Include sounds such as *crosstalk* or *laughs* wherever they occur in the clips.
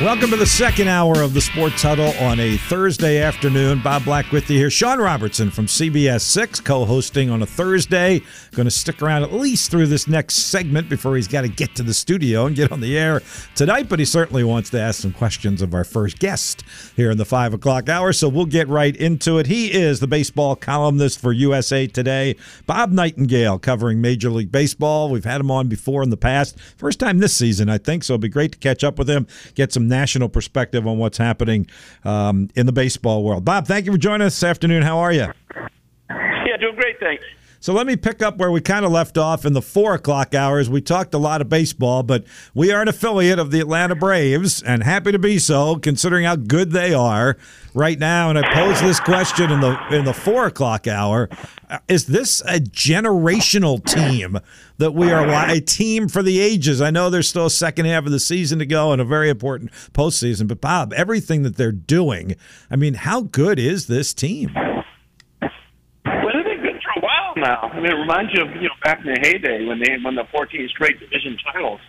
Welcome to the second hour of the Sports Huddle on a Thursday afternoon. Bob Black with you here. Sean Robertson from CBS 6 co hosting on a Thursday. Going to stick around at least through this next segment before he's got to get to the studio and get on the air tonight, but he certainly wants to ask some questions of our first guest here in the 5 o'clock hour. So we'll get right into it. He is the baseball columnist for USA Today, Bob Nightengale, covering Major League Baseball. We've had him on before in the past. First time this season, I think. So it'll be great to catch up with him, get some national perspective on what's happening um, in the baseball world. Bob, thank you for joining us this afternoon. How are you? Yeah, doing great, thanks. So let me pick up where we kind of left off in the four o'clock hours. We talked a lot of baseball, but we are an affiliate of the Atlanta Braves, and happy to be so, considering how good they are right now. And I pose this question in the in the four o'clock hour: Is this a generational team that we are a team for the ages? I know there's still a second half of the season to go and a very important postseason, but Bob, everything that they're doing, I mean, how good is this team? Well, they've been good for a while now. I mean, it reminds you of you know back in the heyday when they won the 14 straight division titles.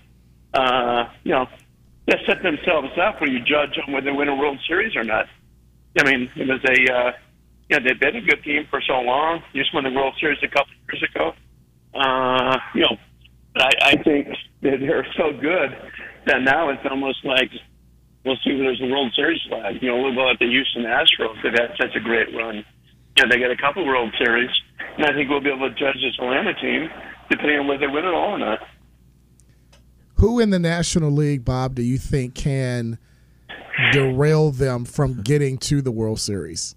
Uh, you know, they set themselves up when you judge on whether they win a World Series or not. I mean, it was a uh, you know they've been a good team for so long. You just won the World Series a couple years ago. Uh, you know, I, I think that they're so good that now it's almost like we'll see when there's a World Series flag. You know, what about the Houston Astros? They've had such a great run. Yeah, they got a couple World Series, and I think we'll be able to judge this Atlanta team depending on whether they win it all or not. Who in the National League, Bob, do you think can derail them from getting to the World Series?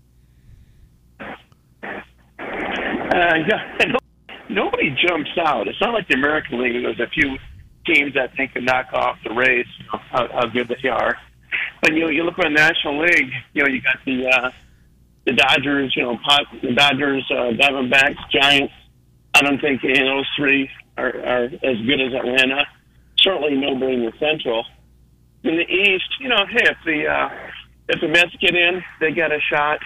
Uh, yeah, *laughs* no- nobody jumps out. It's not like the American League. There's a few teams that think can knock off the Rays, how, how good they are. But you know, you look at the National League. You know, you got the uh, the Dodgers. You know, Pop, the Dodgers, uh, Diamondbacks, Giants. I don't think any of those three are, are as good as Atlanta. Certainly nobody in the Central. In the East, you know, hey, if the uh, if the Mets get in, they get a shot.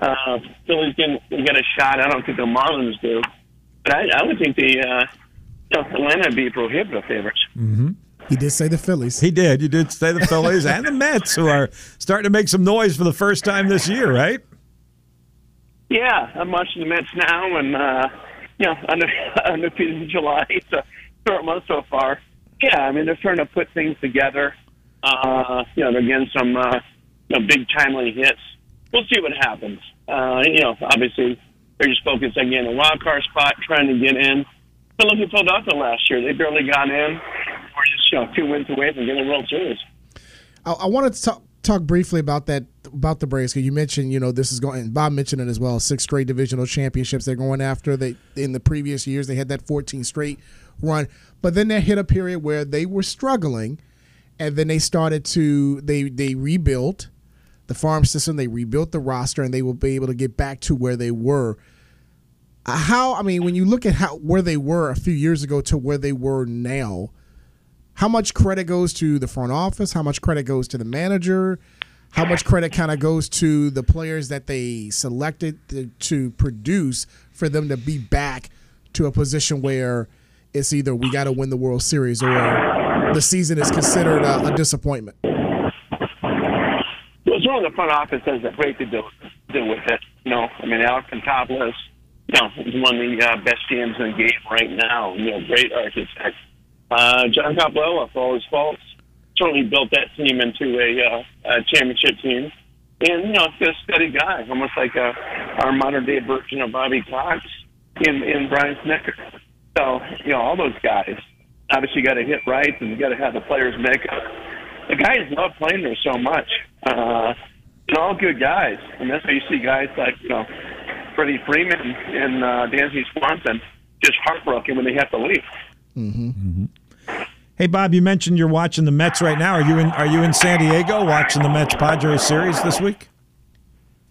Uh, Phillies get they get a shot. I don't think the Marlins do, but I, I would think the uh, you know, Atlanta would be prohibitive favorites. He did say the Phillies. He did. You did say the Phillies and the Mets, who are starting to make some noise for the first time this year, right? Yeah, I'm watching the Mets now, and uh, you know, *laughs* under undefeated in July. It's a short month so far. Yeah, I mean they're starting to put things together. Uh, you know, getting some uh, you know, big timely hits. We'll see what happens. Uh, you know, obviously they're just focused again on wild card spot, trying to get in. But look at Philadelphia last year; they barely got in. We're just you know two wins away from getting a World Series. I wanted to talk, talk briefly about that about the Braves because you mentioned you know this is going. Bob mentioned it as well. Six straight divisional championships they're going after. They in the previous years they had that 14 straight run, but then they hit a period where they were struggling, and then they started to they they rebuilt the farm system. They rebuilt the roster, and they will be able to get back to where they were. How I mean, when you look at how where they were a few years ago to where they were now, how much credit goes to the front office? How much credit goes to the manager? How much credit kind of goes to the players that they selected to, to produce for them to be back to a position where it's either we got to win the World Series or the season is considered a, a disappointment? Well, wrong. The front office has a great to do, with it. You know, I mean, Alex Anthopoulos, you know, one of the uh, best GMs in the game right now. You know, great architect. Uh, John Coppolella, for all his faults, certainly built that team into a, uh, a championship team. And, you know, just a steady guy, almost like uh our modern day version of Bobby Cox in, in Brian Snitker. So, you know, all those guys obviously got to hit right and you got to have the players make up. The guys love playing there so much. Uh, and all good guys. And that's why you see guys like, you know, Freddie Freeman and uh, Dansby Swanson just heartbroken when they have to leave. Hey Bob, you mentioned you're watching the Mets right now. Are you in Are you in San Diego watching the Mets Padres series this week?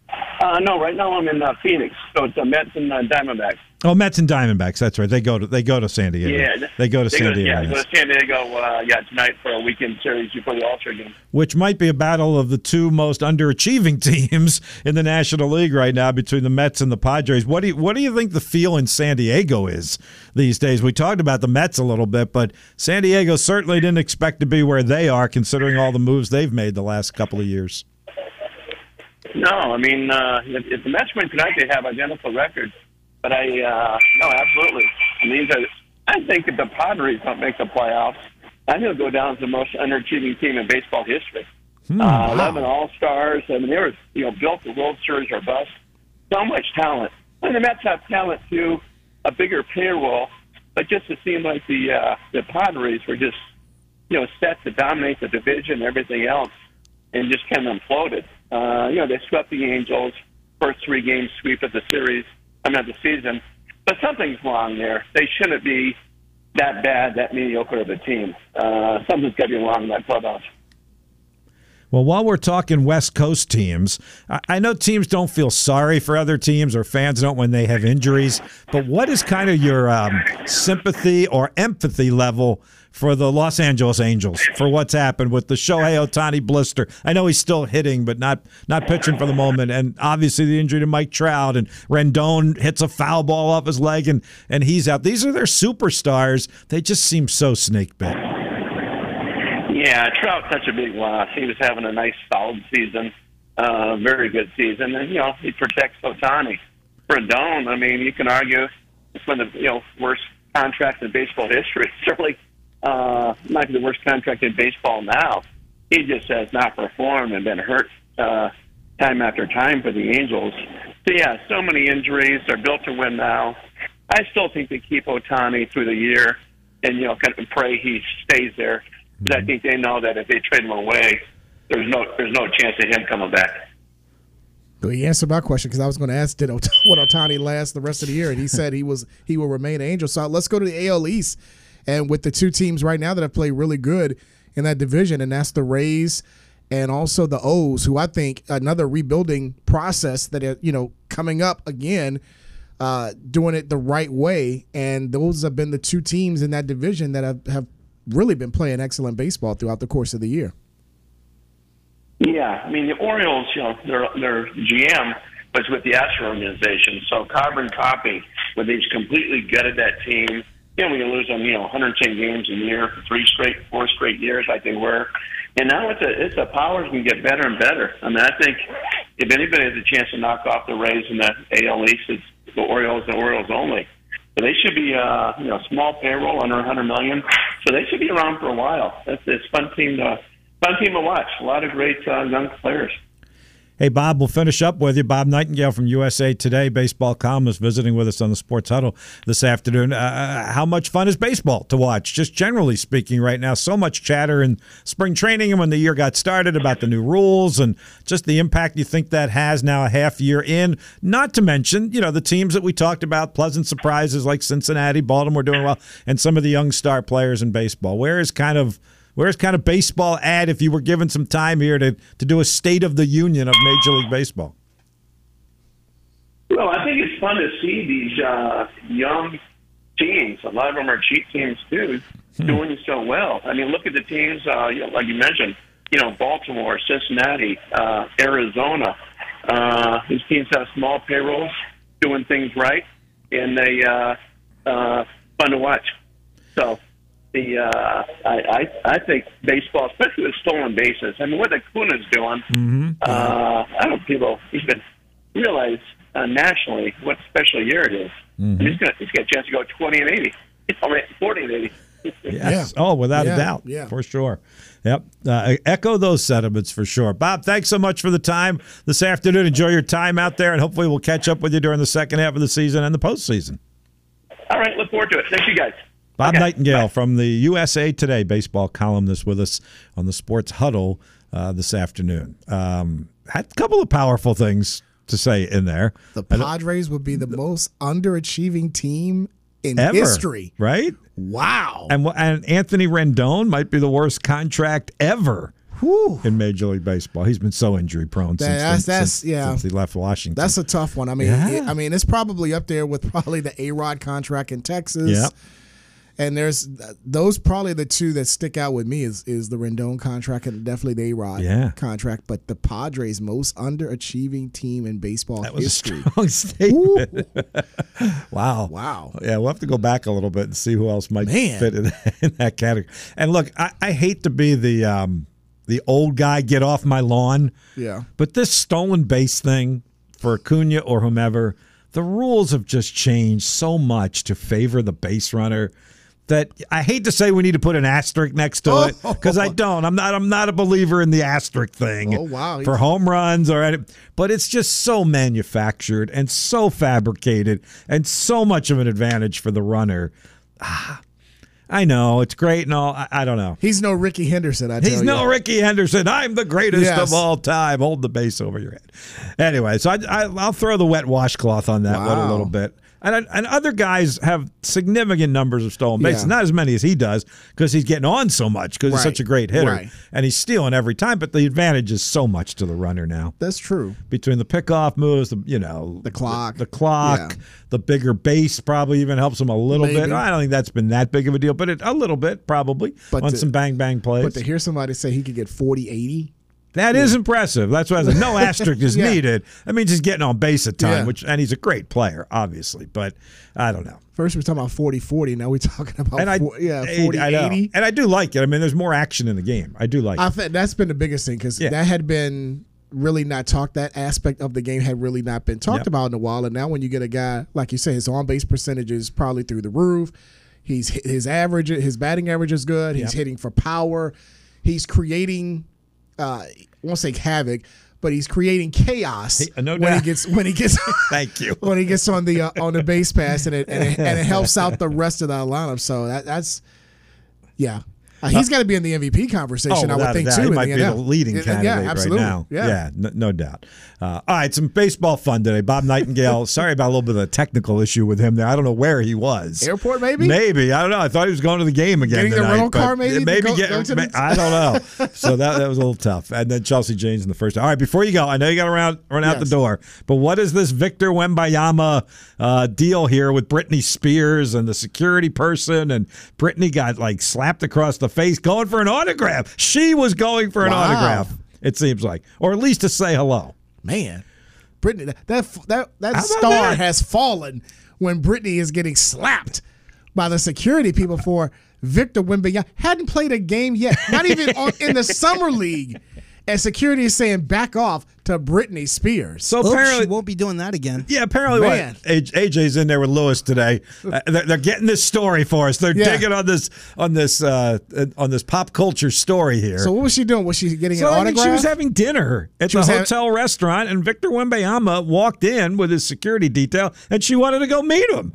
Uh, Uh, no, right now I'm in uh, Phoenix, so it's the Mets and uh, Diamondbacks. Oh, Mets and Diamondbacks. That's right. They go to they go to San Diego. Yeah, they go to San Diego. Yeah, they go to San Diego. Uh, yeah, tonight for a weekend series before the All Star game. Which might be a battle of the two most underachieving *laughs* teams in the National League right now between the Mets and the Padres. What do you what do you think the feel in San Diego is these days? We talked about the Mets a little bit, but San Diego certainly didn't expect to be where they are, considering all the moves they've made the last couple of years. No, I mean, uh, if, if the Mets win tonight, they have identical records. But I, uh, no, absolutely. I mean, I think if the Padres don't make the playoffs, I think they'll go down as the most underachieving team in baseball history. Hmm, uh, wow. Eleven All Stars. I mean, they were, you know, built the World Series or bust. So much talent. And the Mets have talent too, a bigger payroll. But just it seemed like the uh, the Padres were just, you know, set to dominate the division and everything else, and just kind of imploded. Uh, you know, they swept the Angels, first three games sweep of the series, The season. But something's wrong there. They shouldn't be that bad, that mediocre of a team. Uh, something's got to be wrong in that clubhouse. Well, while we're talking West Coast teams, I I know teams don't feel sorry for other teams or fans don't when they have injuries, but what is kind of your um, sympathy or empathy level for the Los Angeles Angels for what's happened with the Shohei Ohtani blister? I know he's still hitting, but not not pitching for the moment, and obviously the injury to Mike Trout and Rendon hits a foul ball off his leg and and he's out. These are their superstars. They just seem so snake bit. Yeah, Trout's such a big loss. He was having a nice, solid season, uh, very good season, and you know he protects Ohtani. Rendon, I mean, you can argue it's one of the you know worst contracts in baseball history. *laughs* Certainly, uh, might be the worst contract in baseball now. He just has not performed and been hurt uh, time after time for the Angels. So yeah, so many injuries. They're built to win now. I still think they keep Ohtani through the year, and you know, kind of pray he stays there. But I think they know that if they trade him away, there's no there's no chance of him coming back. Well, he answered my question because I was going to ask did Ot- would Ohtani last the rest of the year, and he said he was he will remain an Angel. So let's go to the AL East, and with the two teams right now that have played really good in that division, and that's the Rays and also the O's, who I think another rebuilding process that are, you know coming up again, uh, doing it the right way, and those have been the two teams in that division that have have really been playing excellent baseball throughout the course of the year. Yeah, I mean the Orioles, you know, their their GM was with the Astro organization, so carbon copy, where they've completely gutted that team. Know, when you lose them, you know, 110 games a year for three straight, four straight years, like they were, and now it's a it's a powers can get better and better. I mean, I think if anybody has a chance to knock off the Rays in the AL East, it's the Orioles and Orioles only. So they should be, uh, you know, small payroll under 100 million. So they should be around for a while. It's it's fun team to fun team to watch. A lot of great uh, young players. Hey, Bob, we'll finish up with you. Bob Nightengale from USA Today, baseball columnist, visiting with us on the Sports Huddle this afternoon. Uh, how much fun is baseball to watch, just generally speaking, right now? So much chatter in spring training and when the year got started about the new rules and just the impact you think that has now a half year in. Not to mention, you know, the teams that we talked about, pleasant surprises like Cincinnati, Baltimore doing well, and some of the young star players in baseball. Where is kind of Where's kind of baseball at if you were given some time here to, to do a state of the union of Major League Baseball? Well, I think it's fun to see these uh, young teams. A lot of them are cheap teams too, doing so well. I mean, look at the teams uh, you know, like you mentioned. You know, Baltimore, Cincinnati, uh, Arizona. Uh, these teams have small payrolls, doing things right, and they uh, uh, fun to watch. So the uh, I, I I think baseball, especially with stolen bases. I mean, what Acuna's doing, uh, I don't know people even realize uh, nationally what special year it is. And he's gonna he's got a chance to go twenty and eighty. He's already forty and eighty. *laughs* Yes. Oh, without Yeah, a doubt. yeah. For sure. Yep. Uh, echo those sentiments for sure. Bob, thanks so much for the time this afternoon. Enjoy your time out there, and hopefully we'll catch up with you during the second half of the season and the postseason. All right, look forward to it. Thank you guys. Bob Okay, Nightengale bye. from the USA Today baseball columnist with us on the Sports Huddle uh, this afternoon. Um, had a couple of powerful things to say in there. The Padres would be the most underachieving team in Ever. history. Right? Wow. And, and Anthony Rendon might be the worst contract ever in Major League Baseball. He's been so injury prone since, that's- the- that's- since, yeah. since he left Washington. That's a tough one. I mean, Yeah. it- I mean, it's probably up there with probably the A Rod contract in Texas. Yep. And there's those probably the two that stick out with me is is the Rendon contract and definitely the Rod Yeah. contract. But the Padres most underachieving team in baseball that was history. a strong *laughs* statement. wow. Wow. Yeah, we'll have to go back a little bit and see who else might Man. fit in, *laughs* in that category. And look, I, I hate to be the um, the old guy, get off my lawn. Yeah. But this stolen base thing for Acuna or whomever, the rules have just changed so much to favor the base runner that I hate to say we need to put an asterisk next to it *laughs* because I don't. I'm not. I'm not a believer in the asterisk thing. Oh, wow. For home runs or any, but it's just so manufactured and so fabricated and so much of an advantage for the runner. Ah, I know it's great and all. I, I don't know. He's no Rickey Henderson. I tell He's you. no Rickey Henderson. I'm the greatest Yes. of all time. Hold the base over your head. Anyway, so I, I, I'll throw the wet washcloth on that one a little bit. And, and other guys have significant numbers of stolen bases, Yeah. not as many as he does because he's getting on so much because he's such a great hitter Right. and he's stealing every time. But the advantage is so much to the runner now That's true. between the pickoff moves, the you know The clock. the, clock, Yeah. the bigger base probably even helps him a little bit. I don't think that's been that big of a deal, but it, a little bit probably But on to- some bang bang plays. But to hear somebody say he could get 40, 80, That is impressive. That's why I said no *laughs* asterisk is Yeah. needed. That means he's getting on base at time, Yeah. which and he's a great player, obviously. But I don't know. first we're talking about 40, 40. Now we're *laughs* talking about And I, four, yeah, I- 40, I know. 80. and I do like it. I mean, there's more action in the game. I do like I think that's been the biggest thing because Yeah. that had been really not talked. That aspect of the game had really not been talked Yep. about in a while. And now when you get a guy like you say, his on base percentage is probably through the roof. He's his average, his batting average is good. He's Yep. hitting for power. He's creating, uh, won't say havoc, but he's creating chaos Hey, no when he gets when he gets *laughs* Thank you. *laughs* when he gets on the uh, on the base pass and it, and it and it helps out the rest of the lineup. So that that's yeah. Uh, he's got to be in the MVP conversation, I would think too. He might the be the leading Yeah, candidate yeah, right now. Yeah. no, no doubt. Uh, all right, some baseball fun today. Bob Nightengale. *laughs* sorry about a little bit of a technical issue with him there. I don't know where he was. Airport, maybe? Maybe I don't know. I thought he was going to the game again. Getting the rental car, maybe, Maybe go- get. go I don't know. *laughs* so that that was a little tough. And then Chelsea Janes in the first. All right, before you go, I know you got to run run out the door. But what is this Victor Wembanyama uh, deal here with Britney Spears and the security person? And Britney got like slapped across the face going for an autograph. She was going for an Wow. autograph. It seems like, or at least to say hello. Man, Brittany, that that that, that star that? has fallen when Brittany is getting slapped by the security people for Victor Wembanyama. Hadn't played a game yet, not even on, in the summer league, and security is saying back off to Britney Spears. So Oops, apparently, she won't be doing that again. Yeah, apparently Man. what AJ's in there with Lewis today. Uh, they're, they're getting this story for us. They're Yeah. digging on this on this uh, on this pop culture story here. So what was she doing? Was she getting So an I autograph? she was having dinner at the was having- hotel restaurant, and Victor Wembanyama walked in with his security detail, and she wanted to go meet him.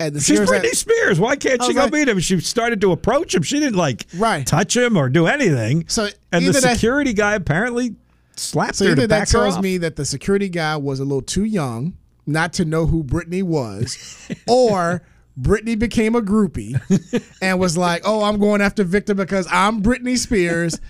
and She's Spears had- Britney Spears. Why can't she go like- meet him? She started to approach him. She didn't like Right. touch him or do anything. So and the either that- security guy apparently slapped So her either that tells me that the security guy was a little too young not to know who Brittany was, *laughs* or Brittany became a groupie and was like, "Oh, I'm going after Victor because I'm Britney Spears,"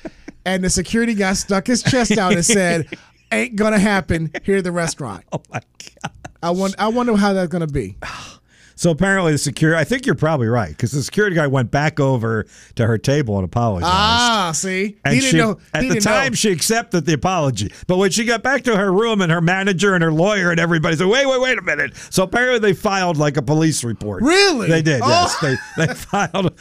and the security guy stuck his chest out and said, "Ain't gonna happen here at the restaurant." *laughs* Oh my god. I wonder, I wonder how that's gonna be. *sighs* *sighs* So apparently the security. I think you're probably right because the security guy went back over to her table and apologized. Ah, see, And he didn't she, know. at he the didn't know. time, she accepted the apology. But when she got back to her room and her manager and her lawyer and everybody said, wait, wait, wait a minute. So apparently they filed like a police report. Really? They did, Oh. yes. They, they *laughs* filed.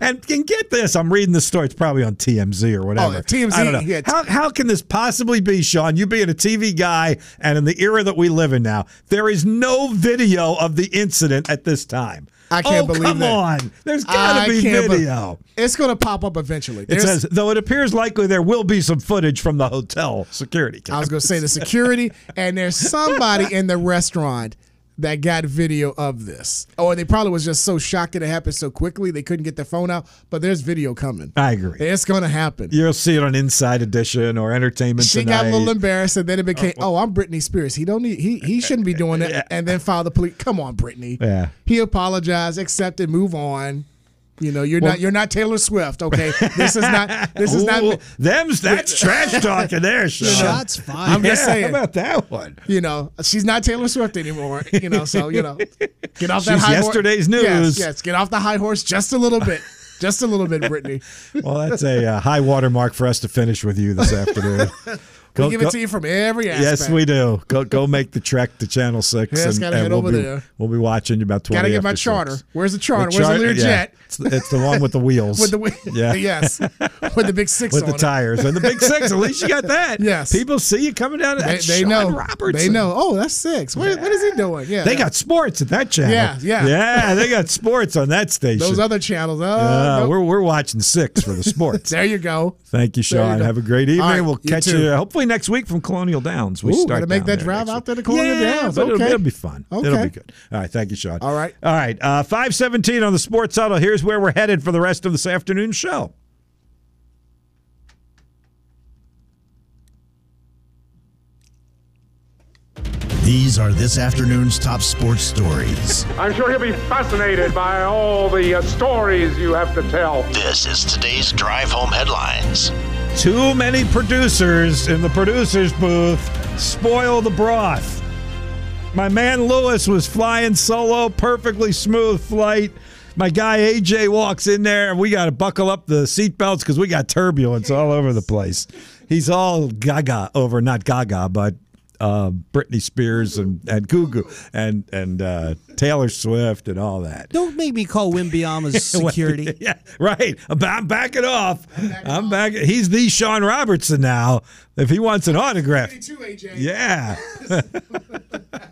And, and get this, I'm reading the story. It's probably on TMZ or whatever. Oh, TMZ, I don't know. yeah. How, how can this possibly be, Sean? You being a TV guy and in the era that we live in now, there is no video of the incident *laughs* at this time. I can't oh, believe come that. on. There's got to be can't be- video. It's gonna pop up eventually. It says, though it appears likely there will be some footage from the hotel security I was going to say the security, and there's somebody in the restaurant that got video of this. Oh, or they probably was just so shocked that it happened so quickly they couldn't get their phone out. But there's video coming. I agree. It's going to happen. You'll see it on Inside Edition or Entertainment She Tonight. got a little embarrassed, and then it became, uh, "Oh, I'm Britney Spears. He don't need. He he shouldn't be doing that." *laughs* And then filed the police. Come on, Britney. Yeah. He apologized, accepted, move on. You know, you're not you're not Taylor Swift. Okay, *laughs* this is not this is Ooh, not. them's that's *laughs* trash talking there, Sean. Shots fired. I'm just Yeah, saying. How about that one? You know, she's not Taylor Swift anymore. You know, so you know, get off that She's high horse. yesterday's news. Yes, yes, get off the high horse just a little bit, just a little bit, Brittany. *laughs* Well, that's a uh, high water mark for us to finish with you this afternoon. We give go- it to you from every aspect. Yes, we do. Go go make the trek to Channel Six. Yes, and, and we'll over be, there. We'll be watching you about twenty. Gotta get my charter. six. Where's the charter? The Where's the Learjet? yeah, it's, the- it's the one with the wheels. With the wheels. *laughs* yeah. yes, with the big six with the it. tires and the big six. At least you got that. *laughs* Yes. People see you coming down. They, they know. Robertson. They know. Oh, that's six. What, what is he doing? Yeah, They got sports at that channel. Yeah, yeah. yeah. They got sports on that station. those other channels. Oh, Uh, nope. we're we're watching six for the sports. *laughs* there you go. Thank you, Sean. Have a great evening. Right, we'll catch you hopefully next week from Colonial Downs. We Ooh, start gotta make that drive out there to Colonial yeah, Downs. But it'll, Okay. it'll be fun. Okay. It'll be good. All right. Thank you, Sean. All right. All right. Uh, 517 on the Sports Huddle. Here's where we're headed for the rest of this afternoon show. These are this afternoon's top sports stories. *laughs* I'm sure he'll be fascinated by all the uh, stories you have to tell. This is today's Drive Home Headlines. Too many producers in the producer's booth spoil the broth. My man Lewis was flying solo, perfectly smooth flight. My guy AJ walks in there, and we got to buckle up the seatbelts because we got turbulence all over the place. He's all gaga over, not gaga, but uh, Britney Spears and and Gugu and and uh, Taylor Swift and all that. Don't make me call Wembanyama's *laughs* security. *laughs* Yeah, right. I'm, I'm backing off. I'm back. He's the Sean Robertson now. If he wants an autograph, Too, AJ. yeah. *laughs*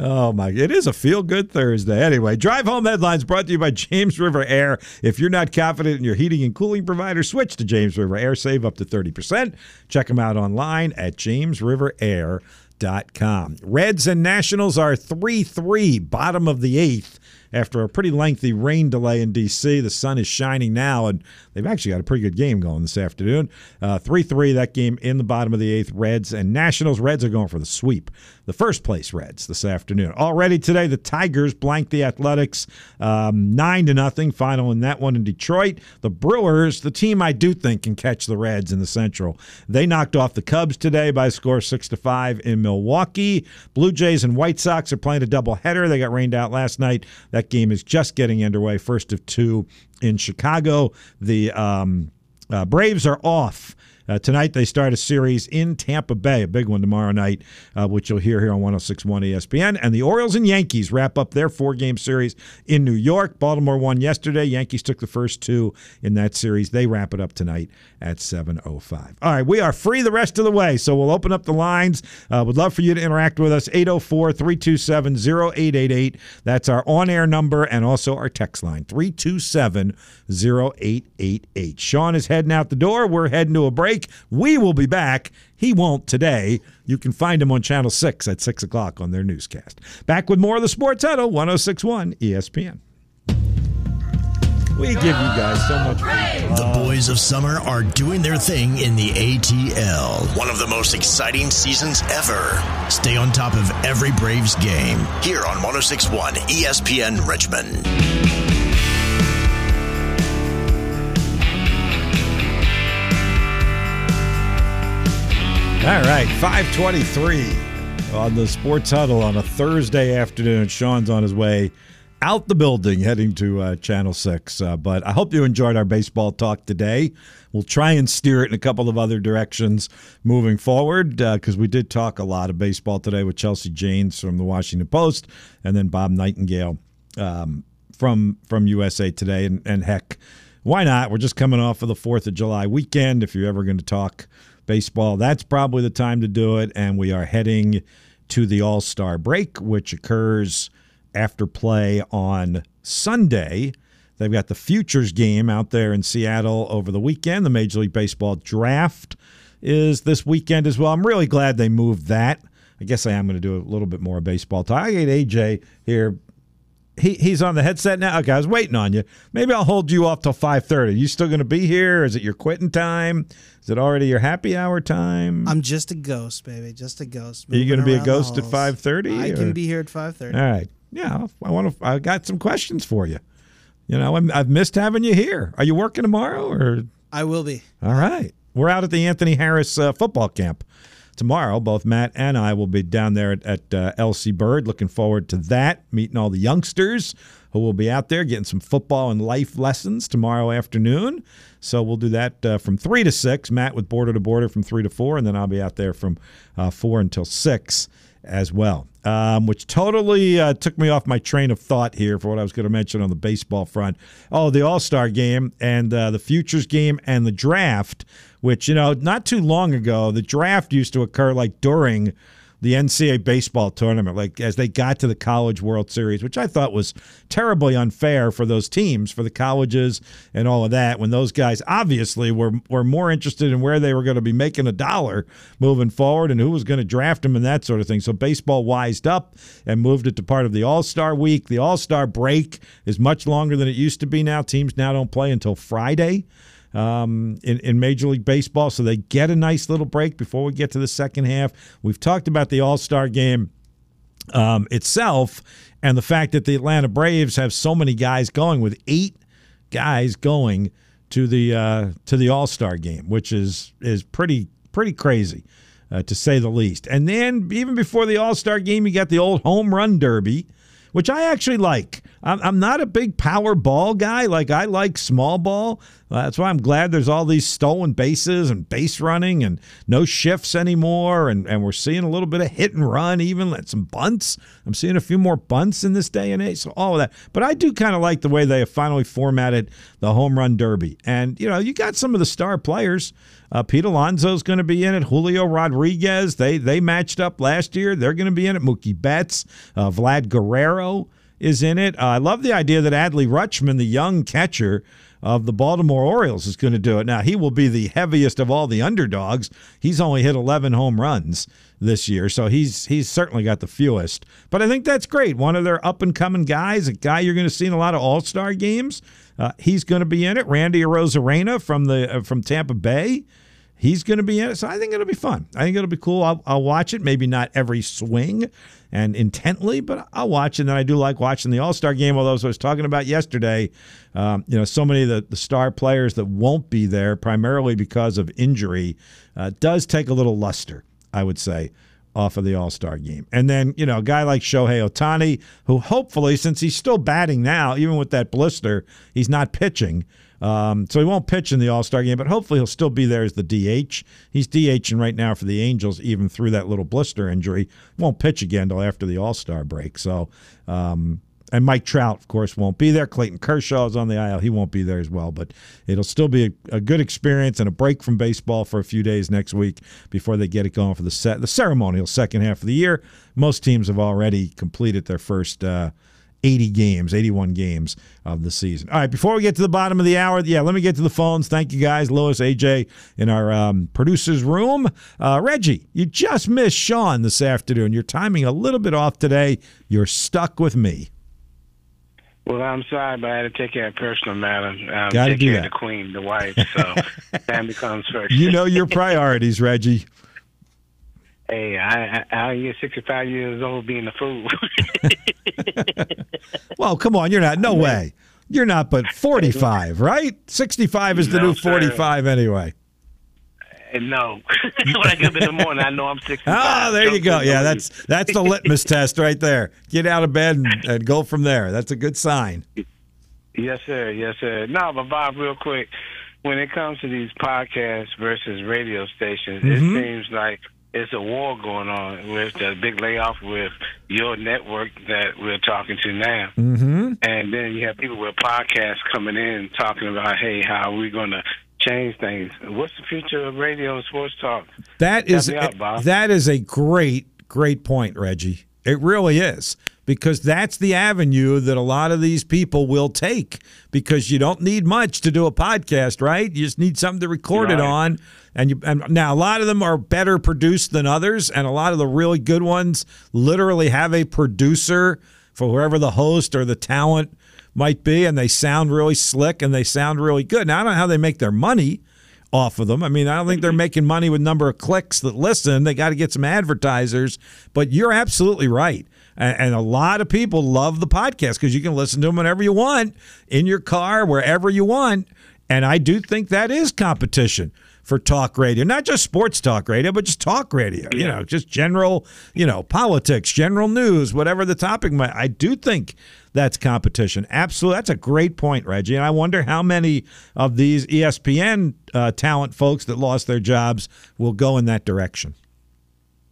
oh my! It is a feel good Thursday. Anyway, drive home headlines brought to you by *laughs* James River Air. If you're not confident in your heating and cooling provider, switch to James River Air. Save up to thirty percent. Check them out online at jamesriverair.com. Reds and Nationals are three three, bottom of the eighth. After a pretty lengthy rain delay in D.C., the sun is shining now, and they've actually got a pretty good game going this afternoon. Uh, 3 3, that game in the bottom of the eighth. Reds and Nationals. Reds are going for the sweep. The first place Reds this afternoon. Already today, the Tigers blanked the Athletics um, 9 to nothing. Final in that one in Detroit. The Brewers, the team I do think can catch the Reds in the Central, they knocked off the Cubs today by a score 6 to 5 in Milwaukee. Blue Jays and White Sox are playing a doubleheader. They got rained out last night. That game is just getting underway. First of two in Chicago. The um, uh, Braves are off. Uh, tonight they start a series in Tampa Bay, a big one tomorrow night, uh, which you'll hear here on 106.1 ESPN. And the Orioles and Yankees wrap up their four-game series in New York. Baltimore won yesterday. Yankees took the first two in that series. They wrap it up tonight at 7.05. All right, we are free the rest of the way, so we'll open up the lines. Uh, would love for you to interact with us, 804-327-0888. That's our on-air number and also our text line, 327-0888. Sean is heading out the door. We're heading to a break. We will be back. He won't today. You can find him on Channel 6 at 6 o'clock on their newscast. Back with more of the Sports Huddle, 1061 ESPN. We give you guys so much. The boys of summer are doing their thing in the ATL. One of the most exciting seasons ever. Stay on top of every Braves game here on 1061 ESPN Richmond. All right, 523 on the Sports Huddle on a Thursday afternoon. Sean's on his way out the building heading to uh, Channel 6. Uh, but I hope you enjoyed our baseball talk today. We'll try and steer it in a couple of other directions moving forward because we did talk a lot of baseball today with Chelsea Janes from the Washington Post and then Bob Nightengale um, from from USA Today. And, and heck, why not? We're just coming off of the 4th of July weekend. If you're ever going to talk baseball, that's probably the time to do it. And we are heading to the All Star break, which occurs after play on Sunday. They've got the Futures game out there in Seattle over the weekend. The Major League Baseball draft is this weekend as well. I'm really glad they moved that. I guess I am going to do a little bit more baseball talk. I get AJ here. He, he's on the headset now. Okay, I was waiting on you. Maybe I'll hold you off till five thirty. You still going to be here? Is it your quitting time? Is it already your happy hour time? I'm just a ghost, baby. Just a ghost. Are you going to be a ghost at five thirty? I can be here at five thirty. All right. Yeah, I want to. I got some questions for you. You know, I'm, I've missed having you here. Are you working tomorrow or? I will be. All right. We're out at the Anthony Harris uh, football camp tomorrow. Both Matt and I will be down there at, at uh, LC Bird. Looking forward to that, meeting all the youngsters who will be out there getting some football and life lessons tomorrow afternoon. So we'll do that uh, from 3 to 6. Matt with Border to Border from 3 to 4, and then I'll be out there from uh, 4 until 6 as well, um, which totally uh, took me off my train of thought here for what I was going to mention on the baseball front. Oh, the All Star game and uh, the Futures game and the draft, which, you know, not too long ago, the draft used to occur like during the NCAA baseball tournament, like as they got to the College World Series, which I thought was terribly unfair for those teams, for the colleges and all of that, when those guys obviously were were more interested in where they were going to be making a dollar moving forward and who was going to draft them and that sort of thing. So baseball wised up and moved it to part of the All Star week. The All Star break is much longer than it used to be now. Teams now don't play until Friday um, in, in Major League Baseball, so they get a nice little break before we get to the second half. We've talked about the All Star game um, itself and the fact that the Atlanta Braves have so many guys going with eight guys going to the uh, to the All Star game, which is is pretty pretty crazy. Uh, to say the least. And then even before the All Star game, you got the old home run derby, which I actually like. I'm, not a big power ball guy. Like I like small ball. That's why I'm glad there's all these stolen bases and base running and no shifts anymore. And, and we're seeing a little bit of hit and run, even some bunts. I'm seeing a few more bunts in this day and age. So all of that. But I do kind of like the way they have finally formatted the home run derby. And you know, you got some of the star players. Uh, Pete Alonso's going to be in it. Julio Rodriguez. They they matched up last year. They're going to be in it. Mookie Betts, uh, Vlad Guerrero is in it. Uh, I love the idea that Adley Rutschman, the young catcher of the Baltimore Orioles, is going to do it. Now, he will be the heaviest of all the underdogs. He's only hit 11 home runs this year, so he's he's certainly got the fewest. But I think that's great. One of their up and coming guys, a guy you're going to see in a lot of All Star games. Uh, he's going to be in it. Randy Arozarena from the uh, from Tampa Bay. He's going to be in it, so I think it'll be fun. I think it'll be cool. I'll, I'll watch it. Maybe not every swing and intently, but I'll watch. And then I do like watching the All Star game. Although as I was talking about yesterday, um, you know, so many of the, the star players that won't be there primarily because of injury uh, does take a little luster, I would say, off of the All Star game. And then, you know, a guy like Shohei Ohtani, who hopefully, since he's still batting now, even with that blister, he's not pitching. Um, so he won't pitch in the All Star game, but hopefully he'll still be there as the DH. He's DHing right now for the Angels, even through that little blister injury. Won't pitch again until after the All Star break. So, um, and Mike Trout, of course, won't be there. Clayton Kershaw is on the IL. He won't be there as well, but it'll still be a, a, good experience and a break from baseball for a few days next week before they get it going for the set, the ceremonial second half of the year. Most teams have already completed their first. Uh, 80 games, 81 games of the season. All right, before we get to the bottom of the hour, yeah, let me get to the phones. Thank you guys, Lewis, AJ, in our um, producer's room. Uh, Reggie, you just missed Sean this afternoon. You're timing a little bit off today. You're stuck with me. Well, I'm sorry, but I had to take care of personal matters. Um, Got to do care that. of the queen, the wife. So *laughs* family comes first. You know your priorities, Reggie. Hey, I, I, I get 65 years old being a fool. *laughs* Well, come on, you're not. No way. You're not, but *laughs* 45, right? 65 is the No, new sir. 45 anyway. no, *laughs* when I get up in the morning, I know I'm 65. Ah, there you Don't go. Yeah, no that's that's the litmus test right there. Get out of bed and, and go from there. That's a good sign. Yes, sir. Yes, sir. No, but Bob, real quick, when it comes to these podcasts versus radio stations, Mm-hmm. it seems like it's a war going on with the big layoff with your network that we're talking to now. Mm-hmm. And then you have people with podcasts coming in talking about, hey, how are we going to change things? What's the future of radio and sports talk? That is, out, that is a great great point, Reggie. It really is because that's the avenue that a lot of these people will take because you don't need much to do a podcast, right? You just need something to record it on. And you and now a lot of them are better produced than others and a lot of the really good ones literally have a producer for whoever the host or the talent might be and they sound really slick and they sound really good. Now I don't know how they make their money off of them. I mean, I don't think they're mm-hmm. making money with number of clicks that listen. They got to get some advertisers, but you're absolutely right. And, and a lot of people love the podcast because you can listen to them whenever you want, in your car, wherever you want. And I do think that is competition for talk radio, not just sports talk radio, but just talk radio. You know, just general, you know, politics, general news, whatever the topic might. I do think that's competition. Absolutely, that's a great point, Reggie. And I wonder how many of these ESPN uh, talent folks that lost their jobs will go in that direction.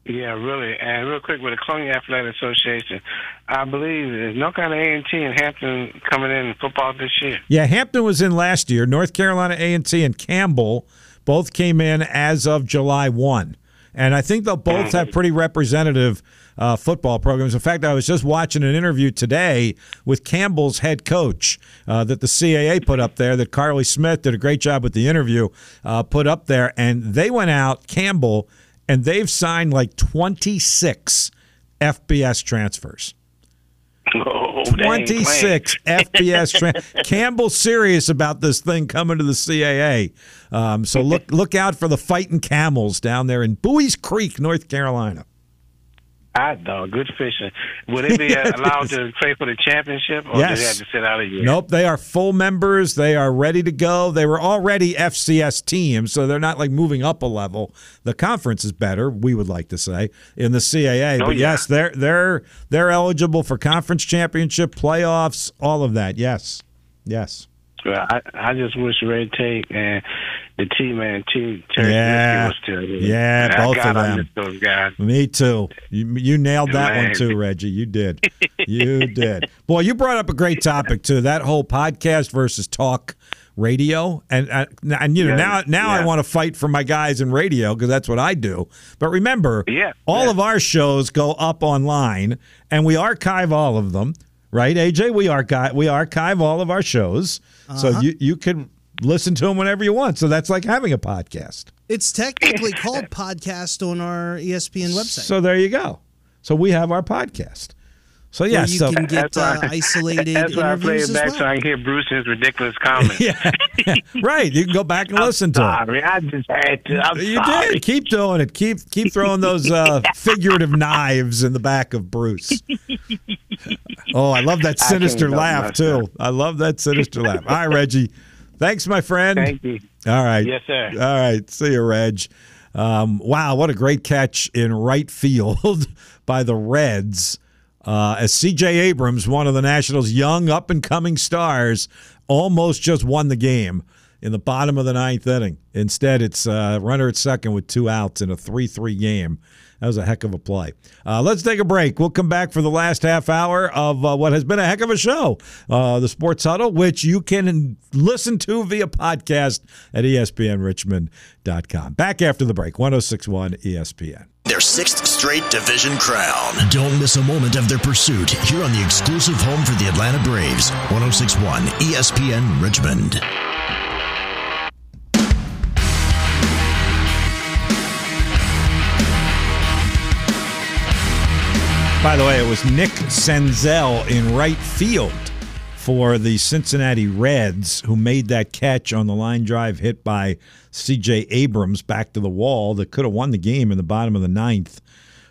Yeah, really. And real quick, with the Colonial Athletic Association, I believe there's no kind of A and T in Hampton coming in football this year. Yeah, Hampton was in last year. North Carolina A&T and Campbell both came in as of July 1. And I think they'll both have pretty representative uh, football programs. In fact, I was just watching an interview today with Campbell's head coach uh, that the CAA put up there, that Carly Smith did a great job with the interview, uh, put up there. And they went out, Campbell, and they've signed like 26 FBS transfers. *laughs* Oh, 26 FBS. *laughs* Tra- Campbell serious about this thing coming to the CAA. Um, so look look out for the fighting camels down there in Buies Creek, North Carolina. Hot dog, good fishing. Would they be uh, *laughs* allowed to play for the championship, or do Yes. they have to sit out a year? Nope, they are full members. They are ready to go. They were already FCS teams, so they're not like moving up a level. The conference is better, we would like to say, in the CAA. Oh, but yeah. yes, they're they're they're eligible for conference championship, playoffs, all of that. Yes. Yes. I, I just wish Red Tate and the T man T Terry Yeah. Was still here. Yeah, I both of them. Me too. You, you nailed that one too, Reggie. You did. You did. Boy, you brought up a great topic too. That whole podcast versus talk radio, and uh, and you know Yeah, now now I want to fight for my guys in radio because that's what I do. But remember, Yeah, all yeah. of our shows go up online, and we archive all of them. Right, AJ? We archive we archive all of our shows, so uh-huh. you you can listen to them whenever you want. So that's like having a podcast. It's technically called podcast on our ESPN website. So there you go. So we have our podcast. So yeah, where you so can get That's why- uh, isolated *laughs* That's why I play it back well. so I can hear Bruce's ridiculous comments. yeah, *laughs* right. You can go back and listen to it. Sorry, I just had to. I'm You sorry. did. Keep doing it. Keep keep throwing those *laughs* uh, figurative knives in the back of Bruce. Oh, I love that sinister can't laugh too. I love that sinister laugh. All right, Reggie. Thanks, my friend. Thank you. All right. Yes, sir. All right. See you, Reg. Um, wow, what a great catch in right field by the Reds. Uh, as C.J. Abrams, one of the Nationals' young up and coming stars, almost just won the game in the bottom of the ninth inning. Instead, it's uh, runner at second with two outs in a 3 3 game. That was a heck of a play. Uh, let's take a break. We'll come back for the last half hour of uh, what has been a heck of a show, uh, the Sports Huddle, which you can listen to via podcast at ESPNRichmond.com. Back after the break, 1061 ESPN. Their sixth straight division crown. Don't miss a moment of their pursuit here on the exclusive home for the Atlanta Braves. 1061 ESPN Richmond. By the way, it was Nick Senzel in right field for the Cincinnati Reds who made that catch on the line drive hit by C.J. Abrams back to the wall that could have won the game in the bottom of the ninth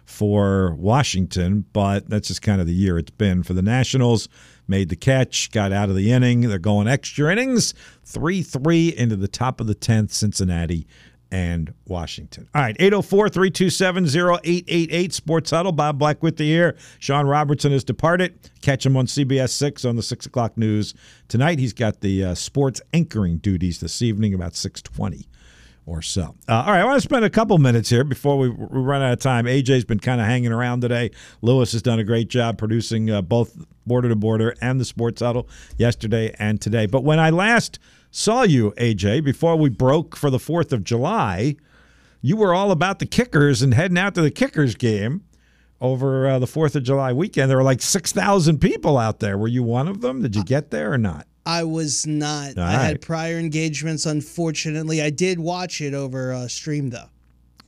for Washington, but that's just kind of the year it's been for the Nationals. Made the catch, got out of the inning. They're going extra innings, 3 3 into the top of the 10th, Cincinnati and Washington. All right, 804 327 0888 Sports Huddle. Bob Black with the here. Sean Robertson has departed. Catch him on CBS 6 on the 6 o'clock news. Tonight, he's got the uh, sports anchoring duties this evening about 620 or so. Uh, all right, I want to spend a couple minutes here before we, we run out of time. AJ's been kind of hanging around today. Lewis has done a great job producing uh, both Border to Border and the Sports Huddle yesterday and today. But when I last saw you, AJ, before we broke for the 4th of July, you were all about the kickers and heading out to the kickers game over uh, the 4th of July weekend. There were like 6,000 people out there. Were you one of them? Did you get there or not? I was not. All I right. had prior engagements. Unfortunately, I did watch it over uh, stream though.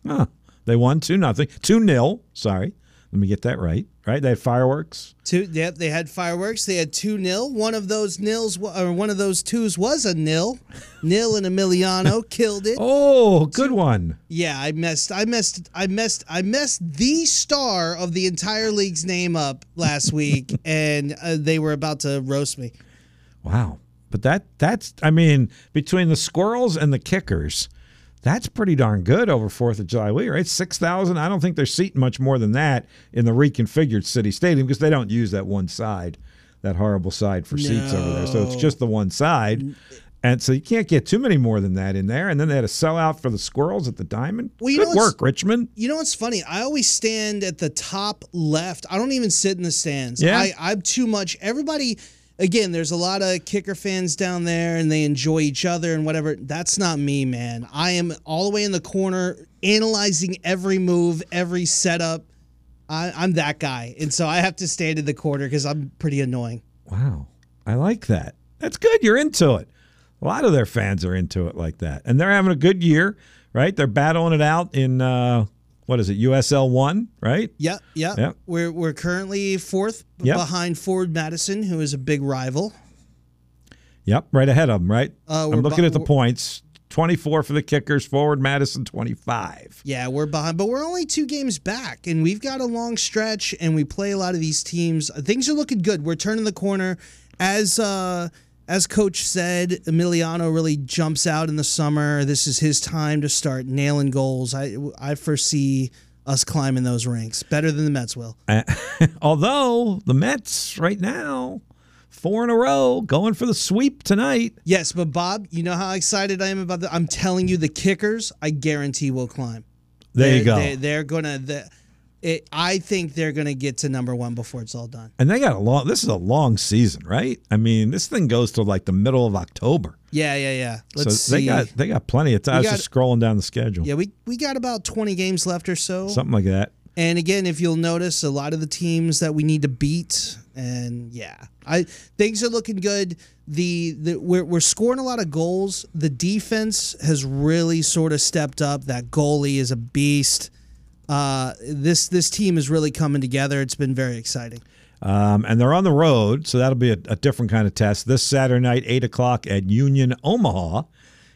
Huh. They won 2 nothing. 2 nil. Sorry. Let me get that right. Right? They had fireworks. Two, yep, they had fireworks. They had two nil. One of those nils, or one of those twos was a nil. nil and Emiliano *laughs* killed it. Oh, good one. Yeah, I messed. I messed. I messed. I messed the star of the entire league's name up last week, *laughs* and uh, they were about to roast me. Wow. But that that's I mean, between the squirrels and the kickers, that's pretty darn good over Fourth of July week, right? Six thousand. I don't think they're seating much more than that in the reconfigured city stadium because they don't use that one side, that horrible side for seats over there. So it's just the one side. And so you can't get too many more than that in there. And then they had a sellout for the squirrels at the Diamond. Well, you Good know work, Richmond. You know what's funny? I always stand at the top left. I don't even sit in the stands. Yeah? I, I'm too much. Everybody, again, there's a lot of kicker fans down there and they enjoy each other and whatever. That's not me, man. I am all the way in the corner analyzing every move, every setup. I, I'm that guy. And so I have to stand in the corner because I'm pretty annoying. Wow. I like that. That's good. You're into it. A lot of their fans are into it like that. And they're having a good year, right? They're battling it out in uh what is it, USL one, right? Yep, yep. Yep. We're, we're currently fourth Yep. behind Forward Madison, who is a big rival. Yep, right ahead of them, right? Uh, I'm looking bu- at the points. 24 for the kickers, forward Madison 25. Yeah, we're behind, but we're only two games back, and we've got a long stretch, and we play a lot of these teams. Things are looking good. We're turning the corner. As uh, as coach said, Emiliano really jumps out in the summer. This is his time to start nailing goals. I I foresee us climbing those ranks better than the Mets will. Uh, *laughs* Although the Mets right now, four in a row, going for the sweep tonight. Yes, but Bob, you know how excited I am about that. I'm telling you, the kickers, I guarantee will climb. There They're- you go. They're, they're gonna. The, it, I think they're gonna get to number one before it's all done. And they got a long this is a long season, right? I mean, this thing goes to like the middle of October. Yeah, yeah, yeah. Let's so they got they got plenty of time. I was got- just scrolling down the schedule. yeah, we we got about 20 games left or so. Something like that. And again, if you'll notice, a lot of the teams that we need to beat, and yeah, I things are looking good. The, the we're we're scoring a lot of goals. The defense has really sort of stepped up. That goalie is a beast. Uh, this this team is really coming together. It's been very exciting. Um, and they're on the road, so that'll be a, a different kind of test. This Saturday night, 8 o'clock at Union, Omaha,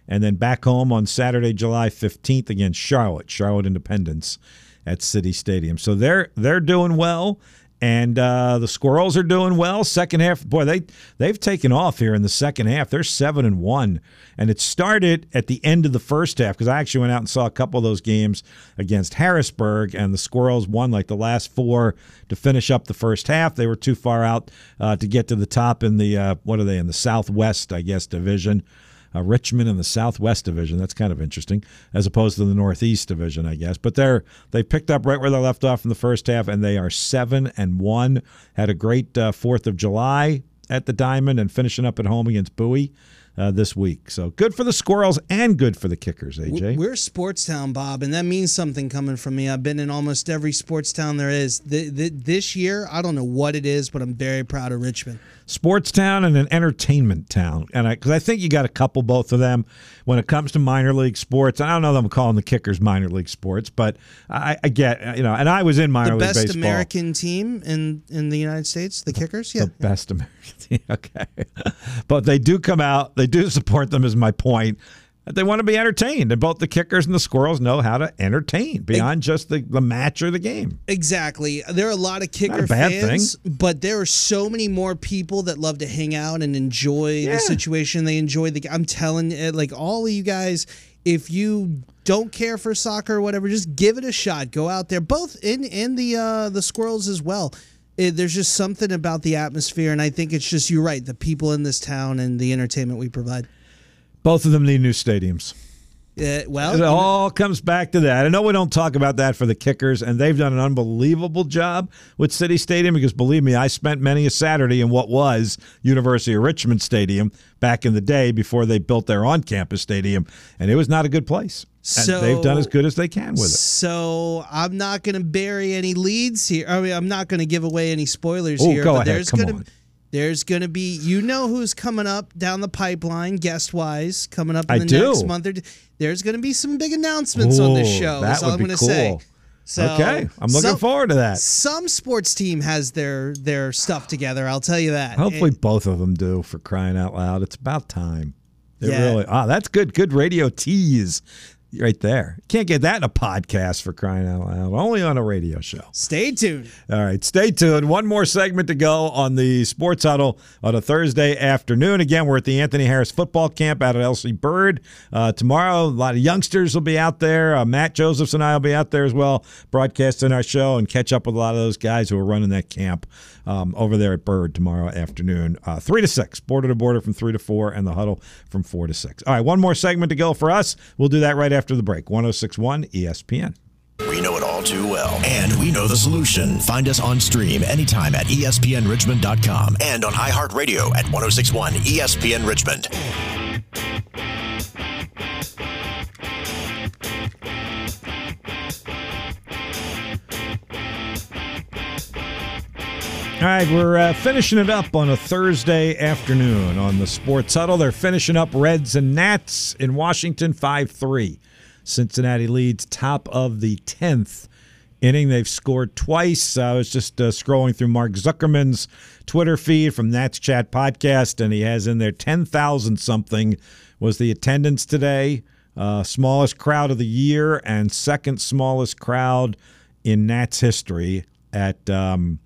and then back home on Saturday, July 15th against Charlotte, Charlotte Independence at City Stadium. So they're they're doing well. And uh, the Squirrels are doing well. Second half, boy, they they've taken off here in the second half. They're seven and one, and it started at the end of the first half because I actually went out and saw a couple of those games against Harrisburg, and the Squirrels won like the last four to finish up the first half. They were too far out uh, to get to the top in the uh, what are they in the Southwest, I guess, division uh, Richmond in the Southwest Division. That's kind of interesting, as opposed to the Northeast Division, I guess. But they're they picked up right where they left off in the first half, and they are seven and one. Had a great uh, Fourth of July at the Diamond, and finishing up at home against Bowie uh, this week. So good for the Squirrels and good for the Kickers. AJ. We're sports town, Bob, and that means something coming from me. I've been in almost every sports town there is. Th- th- this year, I don't know what it is, but I'm very proud of Richmond. Sports town and an entertainment town. And I, because I think you got a couple both of them when it comes to minor league sports. I don't know that I'm calling the Kickers minor league sports, but I, I get you know. And I was in minor The league baseball. The best. American team in in the United States, the Kickers. Yeah, the best American *laughs* team. Okay, but they do come out. They do support them. Is my point. They want to be entertained, and both the kickers and the squirrels know how to entertain beyond just the, the match or the game. exactly. There are a lot of kicker fans, but there are so many more people that love to hang out and enjoy Yeah. the situation. They enjoy the. I'm telling you, like all of you guys, if you don't care for soccer or whatever, just give it a shot. Go out there, both in in the uh, the squirrels as well. It, there's just something about the atmosphere, and I think it's just you're right. The people in this town and the entertainment we provide. Both of them need new stadiums. Uh, well, It all comes back to that. I know we don't talk about that for the kickers, and they've done an unbelievable job with City Stadium because believe me, I spent many a Saturday in what was University of Richmond Stadium back in the day before they built their on campus stadium, and it was not a good place. And So- they've done as good as they can with it. So I'm not going to bury any leads here. I mean, I'm not going to give away any spoilers Oh, here. go but ahead. There's Come gonna, on. There's going to be, you know, who's coming up down the pipeline, guest wise, coming up in I the do. next month. Or two. There's going to be some big announcements on this show. that That's all would I'm going to cool. say. So okay, I'm looking some- forward to that. Some sports team has their their stuff together. I'll tell you that. Hopefully, And- both of them do. For crying out loud, it's about time. It Yeah. really. Ah, that's good. Good radio tease, right there. Can't get that in a podcast for crying out loud. Only on a radio show. stay tuned. All right, stay tuned. One more segment to go on the Sports Huddle on a Thursday afternoon. Again, we're at the Anthony Harris Football Camp out at LC Bird uh, tomorrow. A lot of youngsters will be out there. Uh, Matt Josephs and I will be out there as well, broadcasting our show and catch up with a lot of those guys who are running that camp um, over there at Bird tomorrow afternoon, uh, three to six, border to border from three to four, and the huddle from four to six. All right, one more segment to go for us. We'll do that right after the break. 1061 ESPN. We know it all too well. And we know the solution. Find us on stream anytime at espnrichmond.com and on iHeartRadio at 1061 ESPN Richmond. All right, we're uh, finishing it up on a Thursday afternoon on the Sports Huddle. They're finishing up Reds and Nats in Washington 5 3. Cincinnati leads top of the 10th inning. They've scored twice. I was just uh, scrolling through Mark Zuckerman's Twitter feed from Nats Chat Podcast, and he has in there 10,000 something was the attendance today. Uh, smallest crowd of the year and second smallest crowd in Nats history at. Um,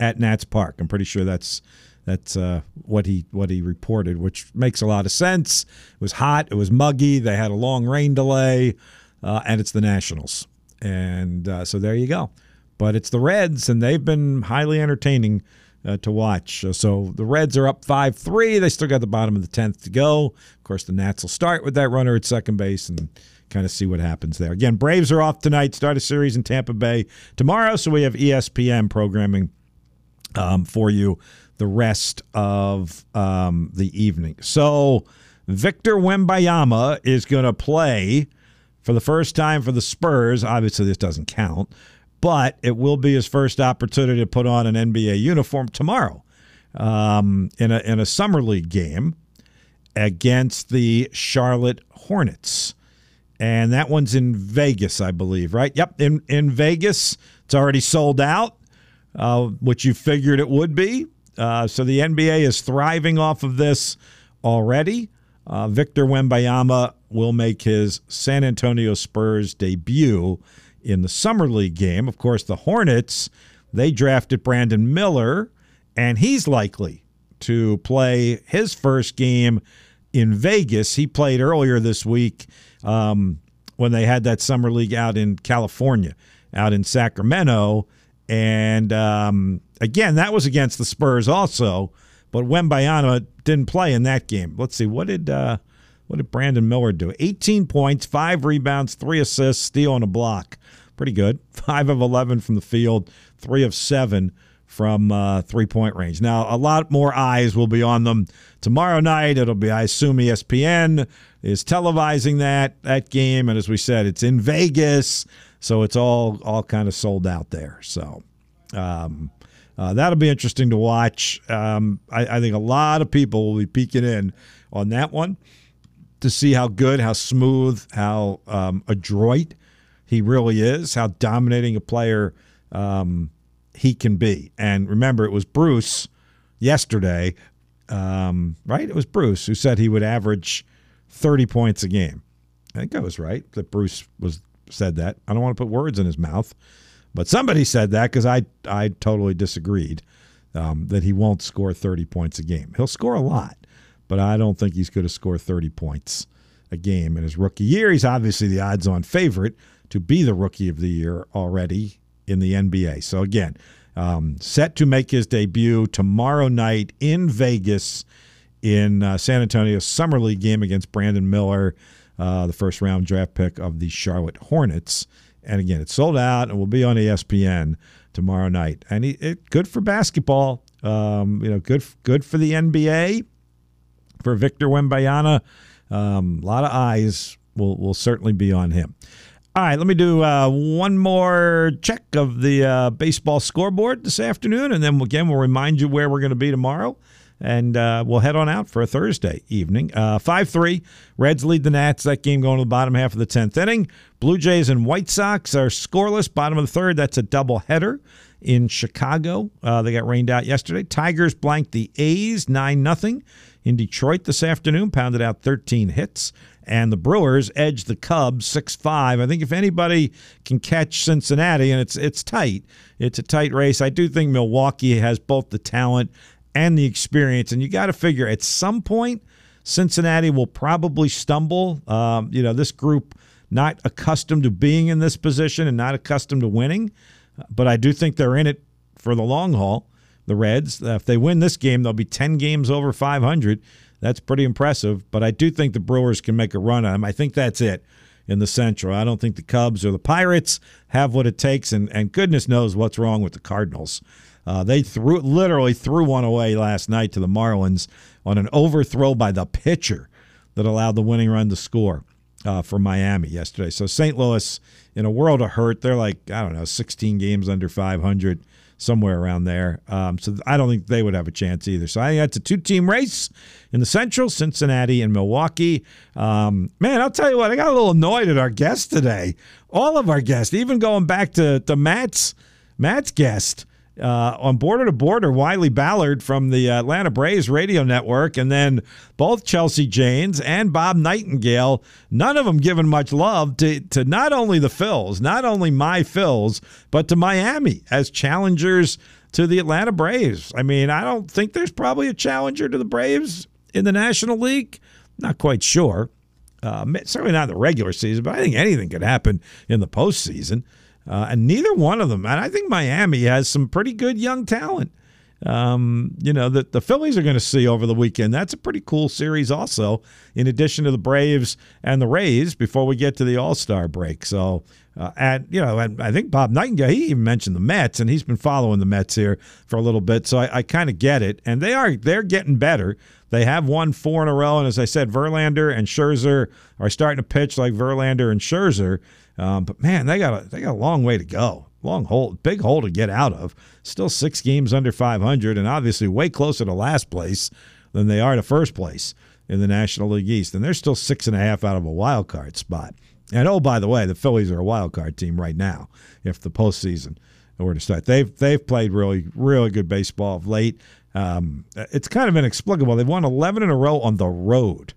at Nats Park. I'm pretty sure that's that's uh, what he what he reported, which makes a lot of sense. It was hot, it was muggy, they had a long rain delay, uh, and it's the Nationals, and uh, so there you go. But it's the Reds, and they've been highly entertaining uh, to watch. Uh, So the Reds are up five three. They still got the bottom of the tenth to go. Of course, the Nats will start with that runner at second base and kind of see what happens there. Again, Braves are off tonight. Start a series in Tampa Bay tomorrow, so we have ESPN programming um, for you the rest of um, the evening. So Victor Wembanyama is going to play for the first time for the Spurs. Obviously, this doesn't count, but it will be his first opportunity to put on an NBA uniform tomorrow um, in a in a summer league game against the Charlotte Hornets. And that one's in Vegas, I believe, right? Yep, in in Vegas. It's already sold out uh, which you figured it would be. Uh, so the NBA is thriving off of this already. Uh, Victor Wembanyama will make his San Antonio Spurs debut in the Summer League game. Of course, the Hornets, they drafted Brandon Miller, and he's likely to play his first game in Vegas. He played earlier this week um, when they had that Summer League out in California, out in Sacramento. And um, again, that was against the Spurs also, but Wembanyama didn't play in that game. Let's see, what did uh, what did Brandon Miller do? 18 points, five rebounds, three assists, steal, and a block. Pretty good. *laughs* Five of 11 from the field, three of seven from uh, three point range. Now, a lot more eyes will be on them tomorrow night. It'll be, I assume, ESPN is televising that that game, and as we said, it's in Vegas, so it's all all kind of sold out there. So. Um, uh, that'll be interesting to watch. Um, I, I think a lot of people will be peeking in on that one to see how good, how smooth, how um, adroit he really is, how dominating a player um, he can be. And remember, it was Bruce yesterday, um, right? It was Bruce who said he would average 30 points a game. I think I was right that Bruce was said that. I don't want to put words in his mouth, but somebody said that because I I totally disagreed um, that he won't score 30 points a game. He'll score a lot, but I don't think he's going to score 30 points a game in his rookie year. He's obviously the odds-on favorite to be the rookie of the year already in the NBA. So again, um, set to make his debut tomorrow night in Vegas in uh, San Antonio Summer League game against Brandon Miller, uh, the first round draft pick of the Charlotte Hornets. And again, it's sold out and we'll be on ESPN tomorrow night. And he, it good for basketball. Um, you know, good good for the NBA for Victor Wembanyama. Um, a lot of eyes will will certainly be on him. All right, let me do uh, one more check of the uh, baseball scoreboard this afternoon, and then again we'll remind you where we're going to be tomorrow, and uh, we'll head on out for a Thursday evening. Uh, five three, Reds lead the Nats. That game going to the bottom half of the tenth inning. Blue Jays and White Sox are scoreless. Bottom of the third. That's a double header in Chicago. Uh, they got rained out yesterday. Tigers blanked the A's nine nothing in Detroit this afternoon. Pounded out thirteen hits and the Brewers edged the Cubs 6-5. I think if anybody can catch Cincinnati and it's it's tight, it's a tight race. I do think Milwaukee has both the talent and the experience and you got to figure at some point Cincinnati will probably stumble. Um, you know, this group not accustomed to being in this position and not accustomed to winning, but I do think they're in it for the long haul. The Reds, if they win this game, they'll be 10 games over 500 that's pretty impressive. But I do think the Brewers can make a run on them. I think that's it in the Central. I don't think the Cubs or the Pirates have what it takes, and, and goodness knows what's wrong with the Cardinals. Uh, they threw literally threw one away last night to the Marlins on an overthrow by the pitcher that allowed the winning run to score uh, for Miami yesterday. So St. Louis, in a world of hurt, they're like I don't know, 16 games under 500 somewhere around there. Um, so I don't think they would have a chance either. So I think that's a two team race in the Central, Cincinnati and Milwaukee. Um, man, I'll tell you what, I got a little annoyed at our guests today. All of our guests, even going back to, to Matt's Matt's guest uh, on Border to Border, Wiley Ballard from the Atlanta Braves radio network, and then both Chelsea Janes and Bob Nightengale, none of them giving much love to, to not only the Phils, not only my Phils, but to Miami as challengers to the Atlanta Braves. I mean, I don't think there's probably a challenger to the Braves in the National League. Not quite sure. Uh, certainly not in the regular season, but I think anything could happen in the postseason. Uh, and neither one of them. And I think Miami has some pretty good young talent. Um, you know, that the Phillies are going to see over the weekend. That's a pretty cool series, also, in addition to the Braves and the Rays before we get to the All Star break. So, uh, and, you know, and I think Bob Nightengale, he even mentioned the Mets, and he's been following the Mets here for a little bit. So I, I kind of get it. And they are, they're getting better. They have won four in a row. And as I said, Verlander and Scherzer are starting to pitch like Verlander and Scherzer. Um, but man, they got a they got a long way to go. Long hole, big hole to get out of. Still six games under 500, and obviously way closer to last place than they are to first place in the National League East. And they're still six and a half out of a wild card spot. And oh, by the way, the Phillies are a wild card team right now. If the postseason were to start, they've they've played really really good baseball of late. Um, it's kind of inexplicable. They've won 11 in a row on the road.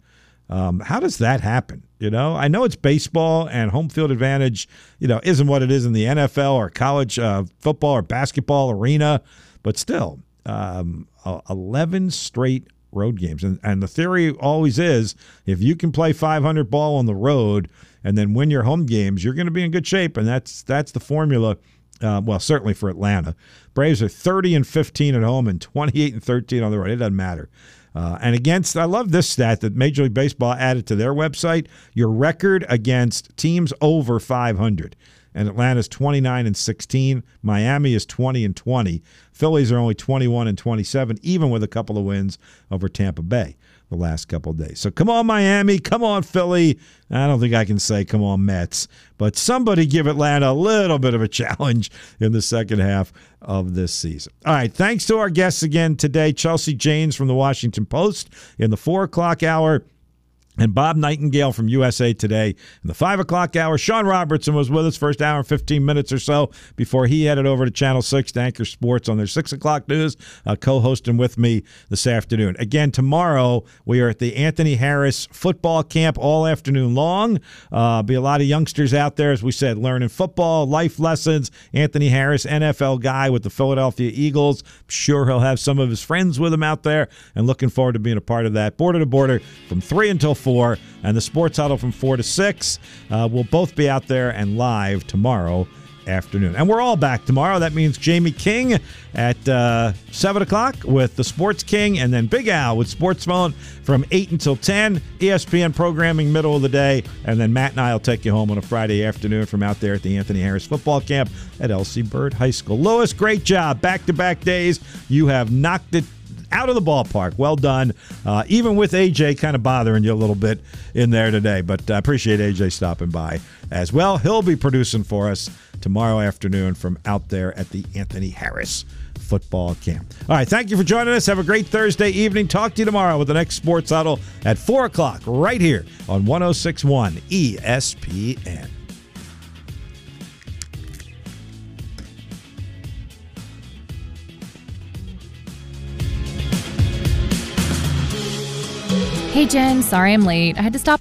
Um, how does that happen? You know, I know it's baseball and home field advantage, you know, isn't what it is in the NFL or college uh, football or basketball arena, but still, um, 11 straight road games. And, and the theory always is if you can play 500 ball on the road and then win your home games, you're going to be in good shape. And that's that's the formula. Uh, well, certainly for Atlanta. Braves are 30 and 15 at home and 28 and 13 on the road. It doesn't matter. Uh, and against, I love this stat that Major League Baseball added to their website your record against teams over 500. And Atlanta's 29 and 16. Miami is 20 and 20. Phillies are only 21 and 27, even with a couple of wins over Tampa Bay the last couple days. So come on, Miami. Come on, Philly. I don't think I can say come on, Mets, but somebody give Atlanta a little bit of a *laughs* challenge in the second half of this season. All right. Thanks to our guests again today, Chelsea Janes from the Washington Post in the four o'clock hour and Bob Nightengale from USA Today. In the 5 o'clock hour, Sean Robertson was with us first hour 15 minutes or so before he headed over to Channel 6 to anchor sports on their 6 o'clock news, uh, co-hosting with me this afternoon. Again, tomorrow we are at the Anthony Harris football camp all afternoon long. Uh, be a lot of youngsters out there, as we said, learning football, life lessons. Anthony Harris, NFL guy with the Philadelphia Eagles. I'm sure he'll have some of his friends with him out there and looking forward to being a part of that. Border to border from 3 until 4 4, and the Sports Huddle from 4 to 6. Uh, we'll both be out there and live tomorrow afternoon. And we're all back tomorrow. That means Jamie King at uh, 7 o'clock with the Sports King, and then Big Al with Sports Phone from 8 until 10. ESPN programming middle of the day. And then Matt and I will take you home on a Friday afternoon from out there at the Anthony Harris football camp at LC Bird High School. Lewis, great job. Back to back days. You have knocked it out of the ballpark. Well done. Uh, even with AJ kind of bothering you a little bit in there today, but I appreciate AJ stopping by as well. He'll be producing for us tomorrow afternoon from out there at the Anthony Harris football camp. All right, thank you for joining us. Have a great Thursday evening. Talk to you tomorrow with the next Sports Huddle at 4 o'clock right here on 1061 ESPN. Hey, Jen, sorry I'm late. I had to stop